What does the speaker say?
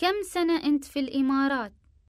كم سنة أنت في الإمارات؟